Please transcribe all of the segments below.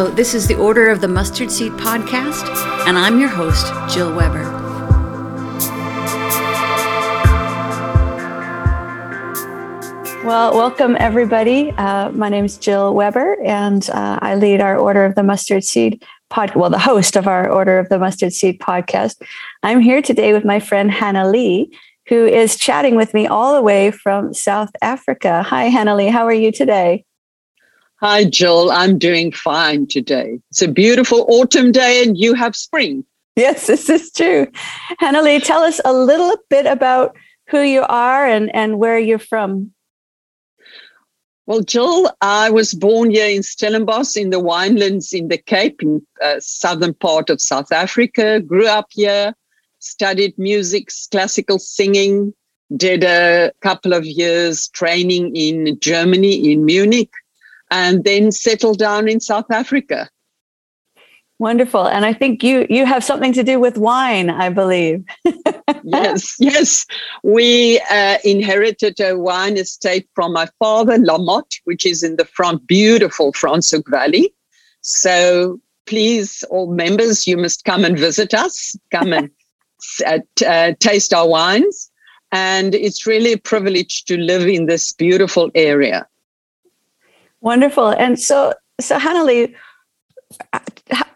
Hello, this is the Order of the Mustard Seed podcast, and I'm your host, Jill Weber. Well, welcome everybody. Uh, my name is Jill Weber, and uh, I lead our Order of the Mustard Seed podcast. Well, the host of our Order of the Mustard Seed podcast. I'm here today with my friend Hanneli, who is chatting with me all the way from South Africa. Hi, Hanneli. How are you today? Hi, Jill. I'm doing fine today. It's a beautiful autumn day and you have spring. Yes, this is true. Hannah Lee, tell us a little bit about who you are and, and where you're from. Well, Jill, I was born here in Stellenbosch in the winelands in the Cape, in uh, southern part of South Africa. Grew up here, studied music, classical singing, did a couple of years training in Germany, in Munich, and then settled down in South Africa. Wonderful. And I think you you have something to do with wine, I believe. yes, yes. We uh, inherited a wine estate from my father, La Motte, which is in the front, beautiful Franschhoek Valley. So please, all members, you must come and visit us. Come and uh, uh, taste our wines. And it's really a privilege to live in this beautiful area. Wonderful. And so, so Hanneli,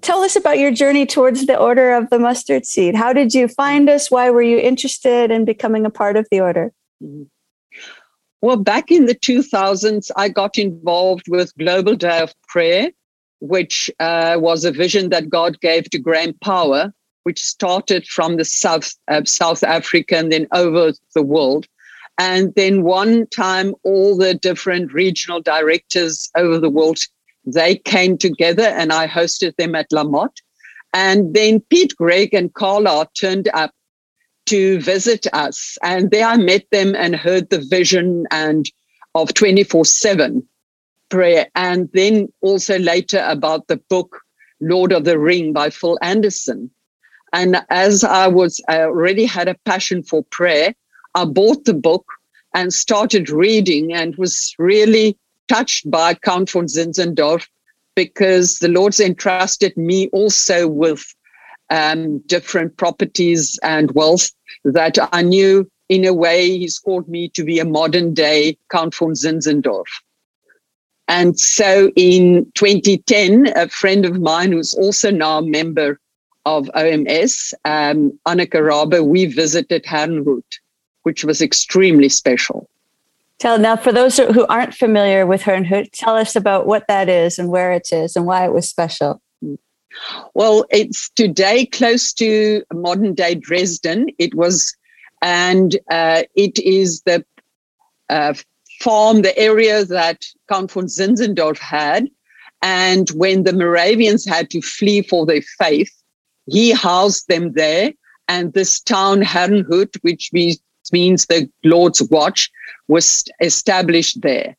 tell us about your journey towards the Order of the Mustard Seed. How did you find us? Why were you interested in becoming a part of the order? Mm-hmm. Well, back in the 2000s, I got involved with Global Day of Prayer, which uh, was a vision that God gave to Graham Power, which started from the South, uh, South Africa and then over the world. And then one time, all the different regional directors over the world, they came together and I hosted them at La Motte. And then Pete Greig and Carla turned up to visit us. And there I met them and heard the vision and of 24-7 prayer. And then also later about the book Lord of the Ring by Phil Anderson. And as I was, I already had a passion for prayer, I bought the book and started reading and was really touched by Count von Zinzendorf because the Lord's entrusted me also with um, different properties and wealth that I knew in a way he's called me to be a modern day Count von Zinzendorf. And so in 2010, a friend of mine who's also now a member of OMS, um, Anneke Rabe, we visited Herrnhut which was extremely special. Tell now for those who aren't familiar with Herrnhut, tell us about what that is and where it is and why it was special. Well, it's today close to modern day Dresden. It was, and uh, it is the uh, farm, the area that Count von Zinzendorf had. And when the Moravians had to flee for their faith, he housed them there. And this town, Herrnhut, which means means the Lord's Watch was established there.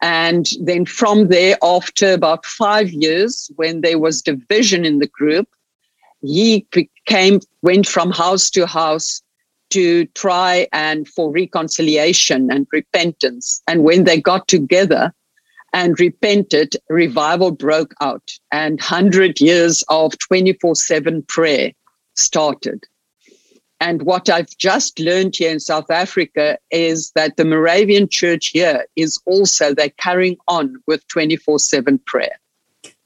And then from there, after about five years, when there was division in the group, he became went from house to house to try and for reconciliation and repentance. And when they got together and repented, revival broke out, and hundred years of twenty four seven prayer started. And what I've just learned here in South Africa is that the Moravian church here is also, they're carrying on with 24 7 prayer.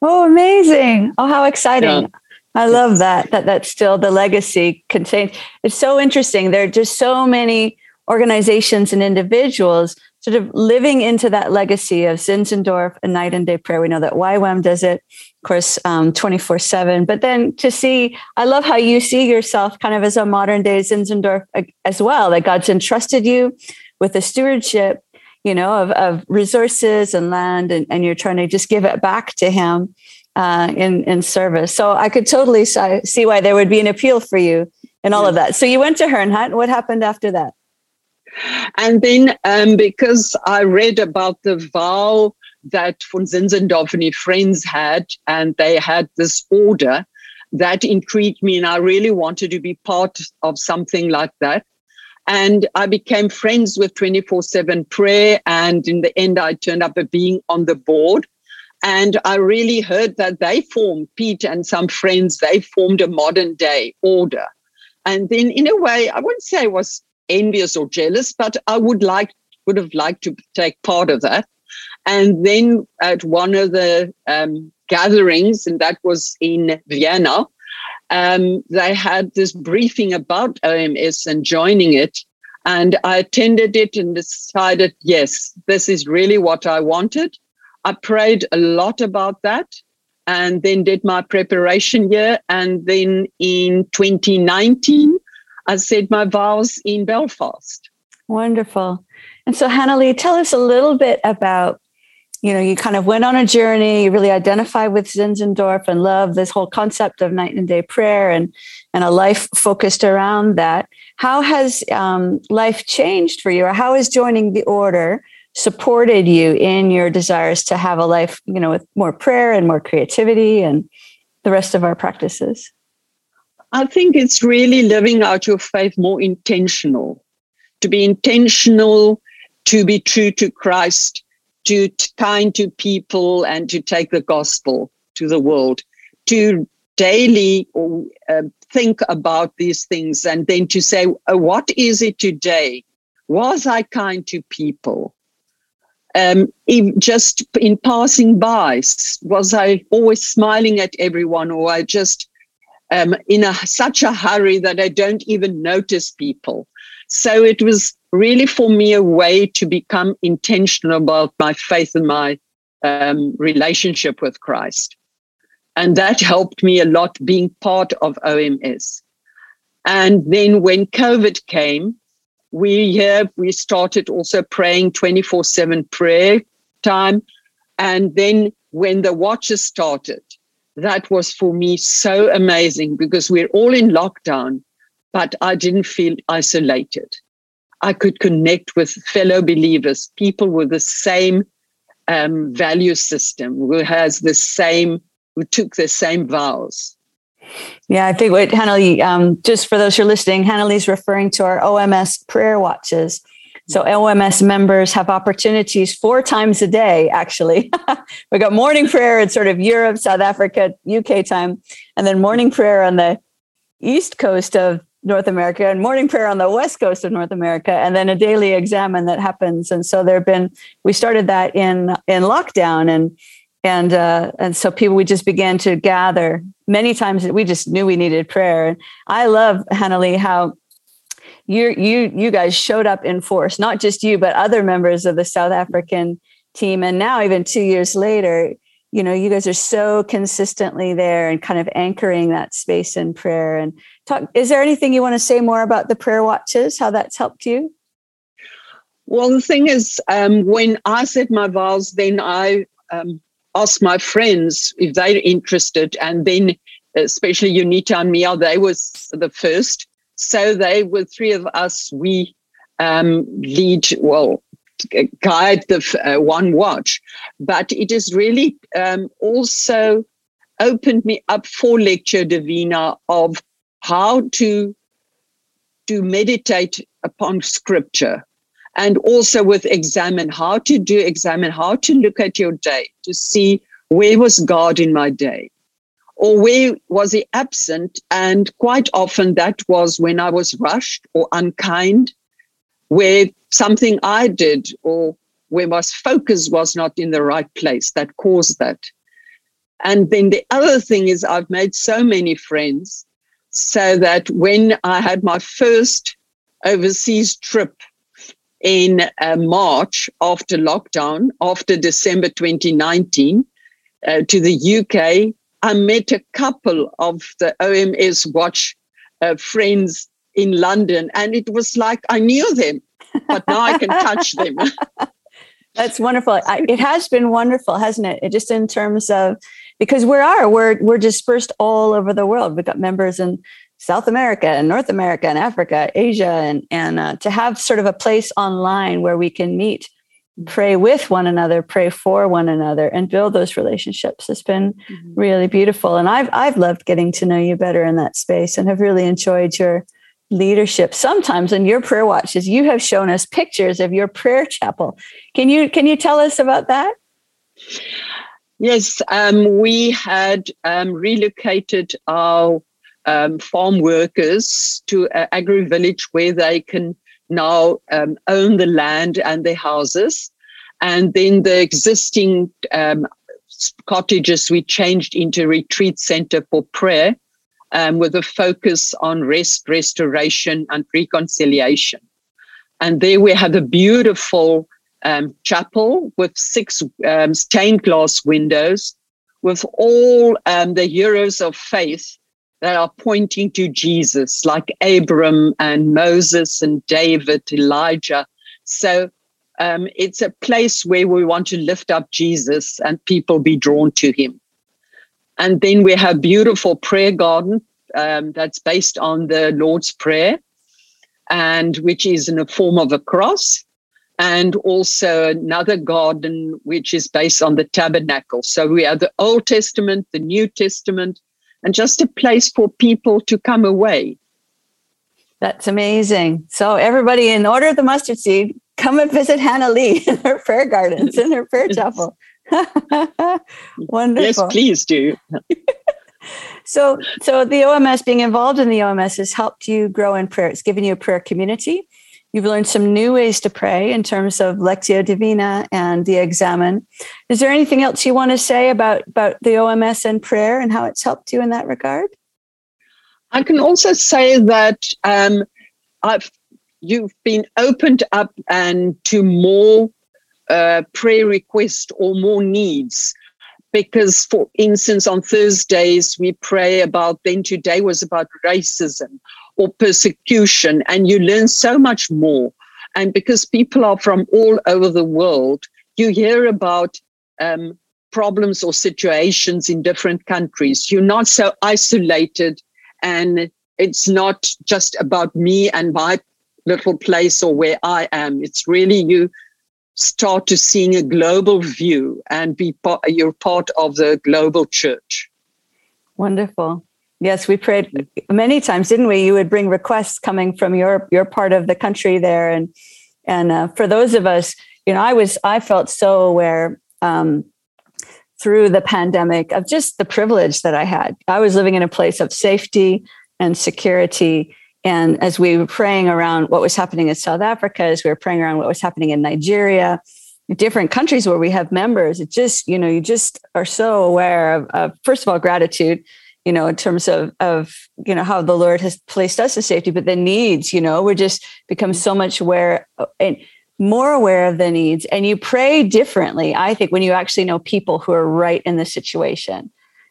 Oh, amazing. Oh, how exciting. Yeah. I love that, that that's still the legacy contained. It's so interesting. There are just so many organizations and individuals sort of living into that legacy of Zinzendorf and night and day prayer. We know that YWAM does it, of course, um, 24 7. But then to see, I love how you see yourself kind of as a modern day Zinzendorf as well, that God's entrusted you with the stewardship, you know, of, of resources and land, and, and you're trying to just give it back to Him uh, in, in service. So I could totally see why there would be an appeal for you in all of that. So you went to Herrnhut. What happened after that? And then um, because I read about the vow that von Zinzendorf and his friends had, and they had this order that intrigued me, and I really wanted to be part of something like that. And I became friends with 24 7 prayer. And in the end, I turned up a being on the board. And I really heard that they formed, Pete and some friends, they formed a modern day order. And then in a way, I wouldn't say I was envious or jealous, but I would like would have liked to take part of that. And then at one of the um, gatherings, and that was in Vienna, um, they had this briefing about OMS and joining it. And I attended it and decided, yes, this is really what I wanted. I prayed a lot about that and then did my preparation year. And then in 2019, I said my vows in Belfast. Wonderful. And so, Hanneli, tell us a little bit about, you know, you kind of went on a journey, you really identified with Zinzendorf and love this whole concept of night and day prayer and, and a life focused around that. How has um, life changed for you, or how has joining the order supported you in your desires to have a life, you know, with more prayer and more creativity and the rest of our practices? I think it's really living out your faith more intentional, to be intentional, to be true to Christ, to kind to people, and to take the gospel to the world, to daily uh, think about these things, and then to say, oh, what is it today? Was I kind to people? Um, just in passing by, was I always smiling at everyone, or I just um, in a, such a hurry that I don't even notice people. So it was really for me a way to become intentional about my faith and my um, relationship with Christ. And that helped me a lot being part of OMS. And then when COVID came, we here we started also praying 24-7 prayer time. And then when the watches started, that was for me so amazing because we're all in lockdown, but I didn't feel isolated. I could connect with fellow believers, people with the same um, value system, who has the same, who took the same vows. Yeah, I think what Hannah um, just for those who are listening, Hannah referring to our OMS prayer watches. So OMS members have opportunities four times a day, actually. we got morning prayer in sort of Europe, South Africa, UK time, and then morning prayer on the east coast of North America and morning prayer on the west coast of North America, and then a daily examen that happens. And so there have been we started that in in lockdown and and uh, and so people we just began to gather many times we just knew we needed prayer. And I love Hanneli how you you you guys showed up in force, not just you, but other members of the South African team. And now, even two years later, you know, you guys are so consistently there and kind of anchoring that space in prayer. And talk. Is there anything you want to say more about the prayer watches? How that's helped you? Well, the thing is, um, when I said my vows, then I um, asked my friends if they're interested, and then especially Unita and Mia, they was the first. So they were three of us. We um, lead, well, guide the uh, one watch, but it has really um, also opened me up for lectio divina of how to to meditate upon scripture and also with examen how to do examen how to look at your day to see where was god in my day or where was he absent? And quite often that was when I was rushed or unkind, where something I did or where my focus was not in the right place that caused that. And then the other thing is, I've made so many friends so that when I had my first overseas trip in uh, March after lockdown, after December 2019, uh, to the UK, I met a couple of the OMS Watch uh, friends in London, and it was like I knew them, but now I can touch them. That's wonderful. I, it has been wonderful, hasn't it? it? Just in terms of because we are we're we're dispersed all over the world. We've got members in South America and North America and Africa, Asia, and and uh, to have sort of a place online where we can meet pray with one another, pray for one another, and build those relationships. It's been mm-hmm. really beautiful, and I've I've loved getting to know you better in that space, and have really enjoyed your leadership. Sometimes in your prayer watches, you have shown us pictures of your prayer chapel. Can you can you tell us about that? Yes, um, we had um, relocated our um, farm workers to uh, Agri Village where they can now um, own the land and their houses. And then the existing um, cottages we changed into retreat center for prayer um, with a focus on rest, restoration, and reconciliation. And there we have a beautiful um, chapel with six um, stained glass windows with all um, the heroes of faith that are pointing to Jesus, like Abram and Moses and David, Elijah. So um, it's a place where we want to lift up Jesus and people be drawn to him. And then we have beautiful prayer garden um, that's based on the Lord's Prayer, and which is in the form of a cross and also another garden which is based on the tabernacle. So we have the Old Testament, the New Testament, and just a place for people to come away. That's amazing. So everybody, in order of the mustard seed, come and visit Hanneli in her prayer gardens, in her prayer chapel. Wonderful. Yes, please do. so, so the OMS, being involved in the OMS, has helped you grow in prayer. It's given you a prayer community. You've learned some new ways to pray in terms of Lectio Divina and the Examen. Is there anything else you want to say about, about the OMS and prayer and how it's helped you in that regard? I can also say that um, I've you've been opened up and to more uh, prayer requests or more needs because for instance on thursdays we pray about then today was about racism or persecution, and you learn so much more. And because people are from all over the world, you hear about um, problems or situations in different countries. You're not so isolated, and it's not just about me and my little place or where I am. It's really you start to seeing a global view and be part, you're part of the global church. Wonderful. Yes, we prayed many times, didn't we? You would bring requests coming from your your part of the country there, and and uh, for those of us, you know, I was I felt so aware um, through the pandemic of just the privilege that I had. I was living in a place of safety and security. And as we were praying around what was happening in South Africa, as we were praying around what was happening in Nigeria, different countries where we have members, it just, you know, you just are so aware of, of first of all, gratitude you know, in terms of of you know how the Lord has placed us in safety, but the needs, you know, we're just become so much aware and more aware of the needs. And you pray differently, I think, when you actually know people who are right in the situation.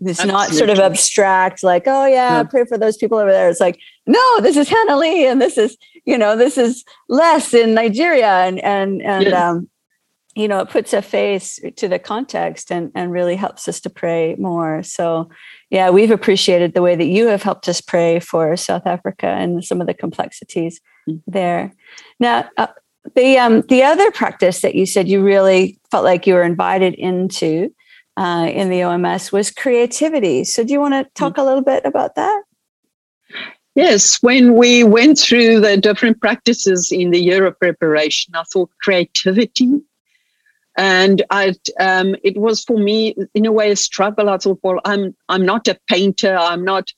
It's Absolutely. not sort of abstract, like, oh yeah, yeah, pray for those people over there. It's like, no, this is Hanneli, and this is, you know, this is Les in Nigeria, and and and yes. um, you know, it puts a face to the context and and really helps us to pray more. So yeah, we've appreciated the way that you have helped us pray for South Africa and some of the complexities mm-hmm. there. Now, uh, the um, the other practice that you said you really felt like you were invited into uh, in the OMS was creativity. So, do you want to talk mm-hmm. a little bit about that? Yes, when we went through the different practices in the year of preparation, I thought creativity and I, um, it was for me in a way a struggle. I thought, well, I'm I'm not a painter. I'm not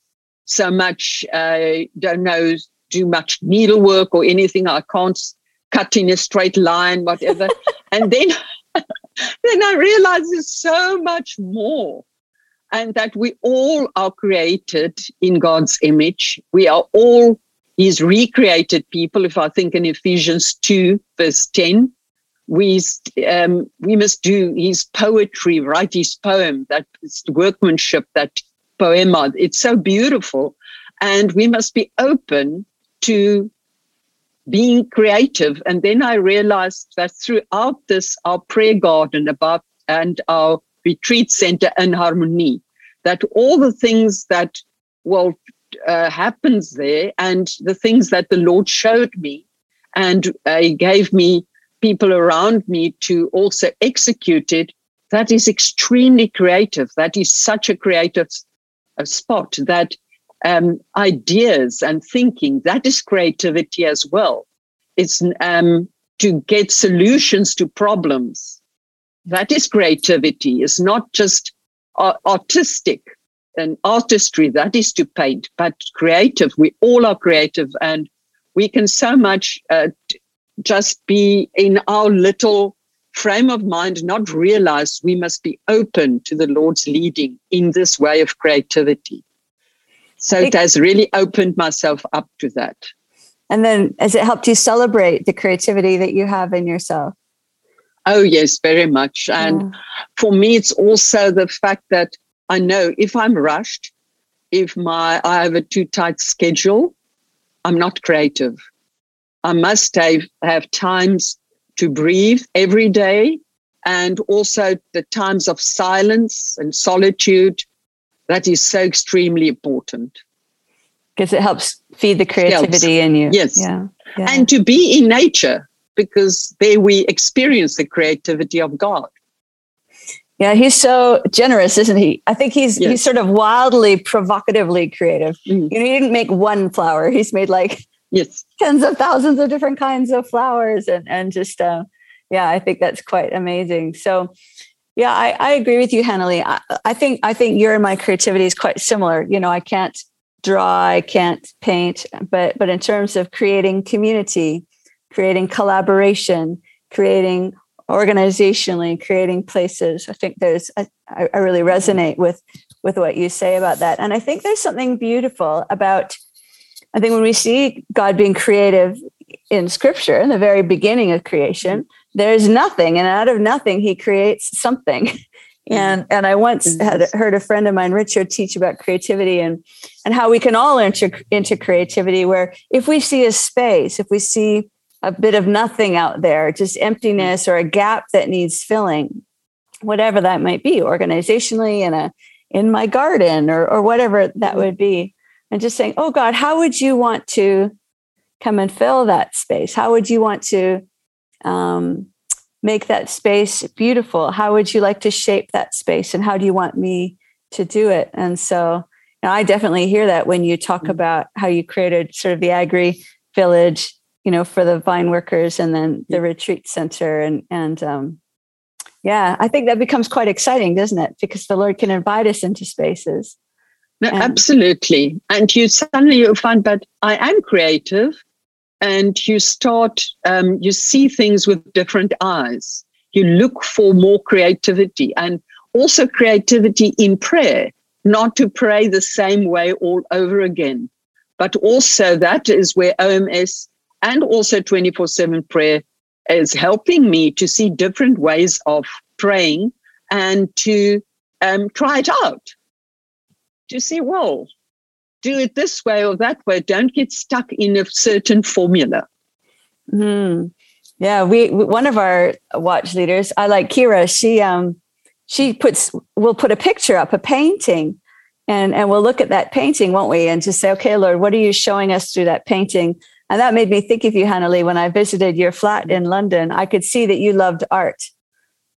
so much uh, don't know do much needlework or anything. I can't cut in a straight line, whatever. and then then I realized there's so much more, and that we all are created in God's image. We are all His recreated people. If I think in Ephesians two verse ten we um, we must do his poetry, write his poem, that workmanship, that poema. It's so beautiful, and we must be open to being creative. And then I realized that throughout this, our prayer garden about and our retreat center in harmony, that all the things that well uh, happens there, and the things that the Lord showed me, and uh, He gave me people around me to also execute it, that is extremely creative. That is such a creative a spot that um, ideas and thinking, that is creativity as well. It's um, to get solutions to problems. That is creativity. It's not just uh, artistic and artistry. That is to paint, but creative. We all are creative, and we can so much uh, just be in our little frame of mind, not realize we must be open to the Lord's leading in this way of creativity. So it has really opened myself up to that. And then has it helped you celebrate the creativity that you have in yourself? Oh, yes, very much. And yeah. for me, it's also the fact that I know if I'm rushed, if my I have a too tight schedule, I'm not creative. I must have, have times to breathe every day and also the times of silence and solitude. That is so extremely important. Because it helps feed the creativity in you. Yes. Yeah. yeah. And to be in nature, because there we experience the creativity of God. Yeah, he's so generous, isn't he? I think he's yes. he's sort of wildly provocatively creative. Mm. You know, he didn't make one flower; he's made like yes tens of thousands of different kinds of flowers, and and just uh, yeah, I think that's quite amazing. So, yeah, I, I agree with you, Hanneli. I, I think I think your and my creativity is quite similar. You know, I can't draw, I can't paint, but but in terms of creating community, creating collaboration, creating organizationally creating places i think there's I, I, really resonate with with what you say about that and i think there's something beautiful about i think when we see god being creative in scripture in the very beginning of creation there's nothing and out of nothing he creates something and and i once had heard a friend of mine richard teach about creativity and and how we can all enter into creativity where if we see a space if we see a bit of nothing out there, just emptiness or a gap that needs filling, whatever that might be, organizationally in a in my garden or or whatever that mm-hmm. would be. And just saying, oh God, how would you want to come and fill that space? How would you want to um, make that space beautiful? How would you like to shape that space? And how do you want me to do it? And so you know, I definitely hear that when you talk mm-hmm. about how you created sort of the agri village you know, for the vine workers and then the retreat center. And, and, um, yeah, I think that becomes quite exciting, doesn't it? Because the Lord can invite us into spaces. No, and, absolutely. And you suddenly you find, but I am creative and you start, um, you see things with different eyes. You look for more creativity and also creativity in prayer, not to pray the same way all over again. But also, that is where OMS and also 24 7 prayer is helping me to see different ways of praying and to um, try it out. To see, well, do it this way or that way. Don't get stuck in a certain formula. Hmm. Yeah, we one of our watch leaders, I like Kira. She um she puts we'll put a picture up, a painting, and and we'll look at that painting, won't we? And just say, okay, Lord, what are you showing us through that painting? And that made me think of you, Hanneli, when I visited your flat in London. I could see that you loved art.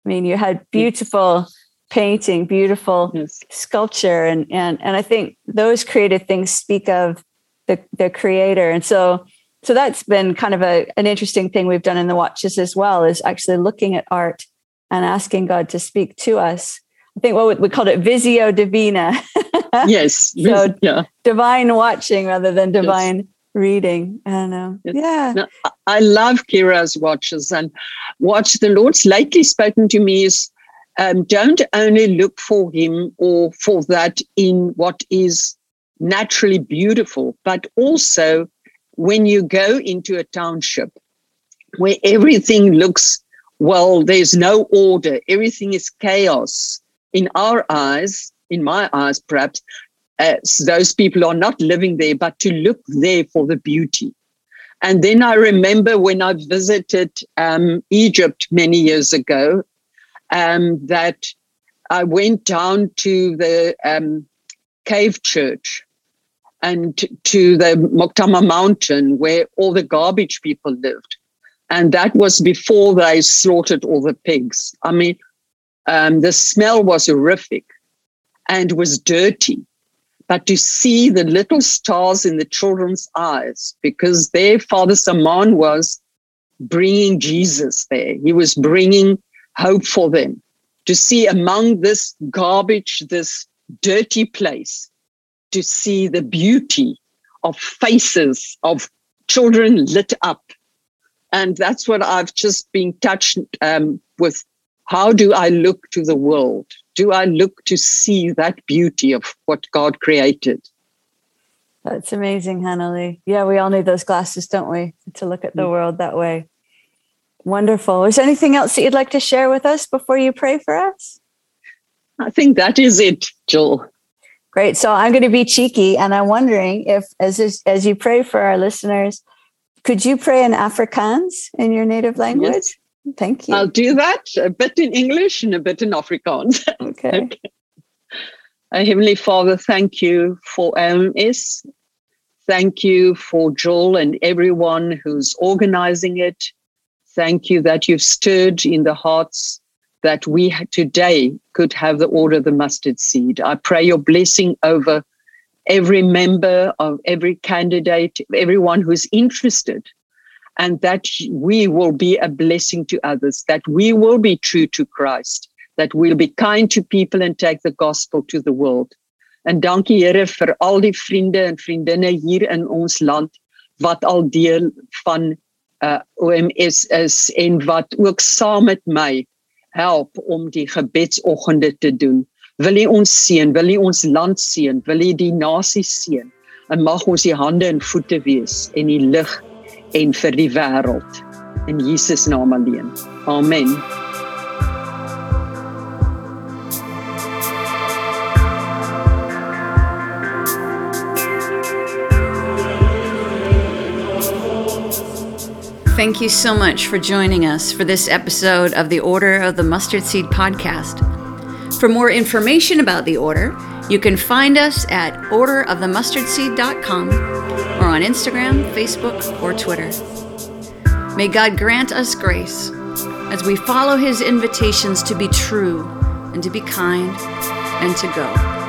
I mean, you had beautiful painting, beautiful yes. sculpture, and and and I think those creative things speak of the the creator. And so so that's been kind of a an interesting thing we've done in the watches as well, is actually looking at art and asking God to speak to us. I think what we called it visio divina. yes. so yeah. divine watching rather than divine yes reading. I know. Yeah. Now, I love Kira's watches and what the Lord's lately spoken to me is um, don't only look for him or for that in what is naturally beautiful, but also when you go into a township where everything looks well, there's no order, everything is chaos. In our eyes, in my eyes, perhaps, as those people are not living there, but to look there for the beauty. And then I remember when I visited um, Egypt many years ago, um, that I went down to the um, cave church and to the Mokattam mountain where all the garbage people lived. And that was before they slaughtered all the pigs. I mean, um, the smell was horrific and was dirty but to see the little stars in the children's eyes because their father Saman was bringing Jesus there. He was bringing hope for them, to see among this garbage, this dirty place, to see the beauty of faces of children lit up. And that's what I've just been touched um, with. How do I look to the world? Do I look to see that beauty of what God created? That's amazing, Hanneli. Yeah, we all need those glasses, don't we, to look at the mm. world that way. Wonderful. Is there anything else that you'd like to share with us before you pray for us? I think that is it, Joel. Great. So I'm going to be cheeky, and I'm wondering if, as as you pray for our listeners, could you pray in Afrikaans in your native language? Yes. Thank you. I'll do that a bit in English and a bit in Afrikaans. Okay. okay. Uh, Heavenly Father, thank you for OMS. Thank you for Joel and everyone who's organizing it. Thank you that you've stirred in the hearts that we today could have the order of the mustard seed. I pray your blessing over every member of every candidate, everyone who's interested, and that we will be a blessing to others, that we will be true to Christ, that we'll be kind to people and take the gospel to the world. En dankie Here vir al die vriende en vriendinne hier in ons land wat al deel van uh OMS is en wat ook saam met my help om die gebedsoggende te doen. Wil U ons seën, wil U ons land seën, wil U die nasie seën. En mag ons die hande en voete wees en die lig en vir die wêreld in Jesus naam alleen. Amen. Thank you so much for joining us for this episode of the Order of the Mustard Seed podcast. For more information about the order, you can find us at orderofthemustardseed.com or on Instagram, Facebook, or Twitter. May God grant us grace as we follow his invitations to be true and to be kind and to go.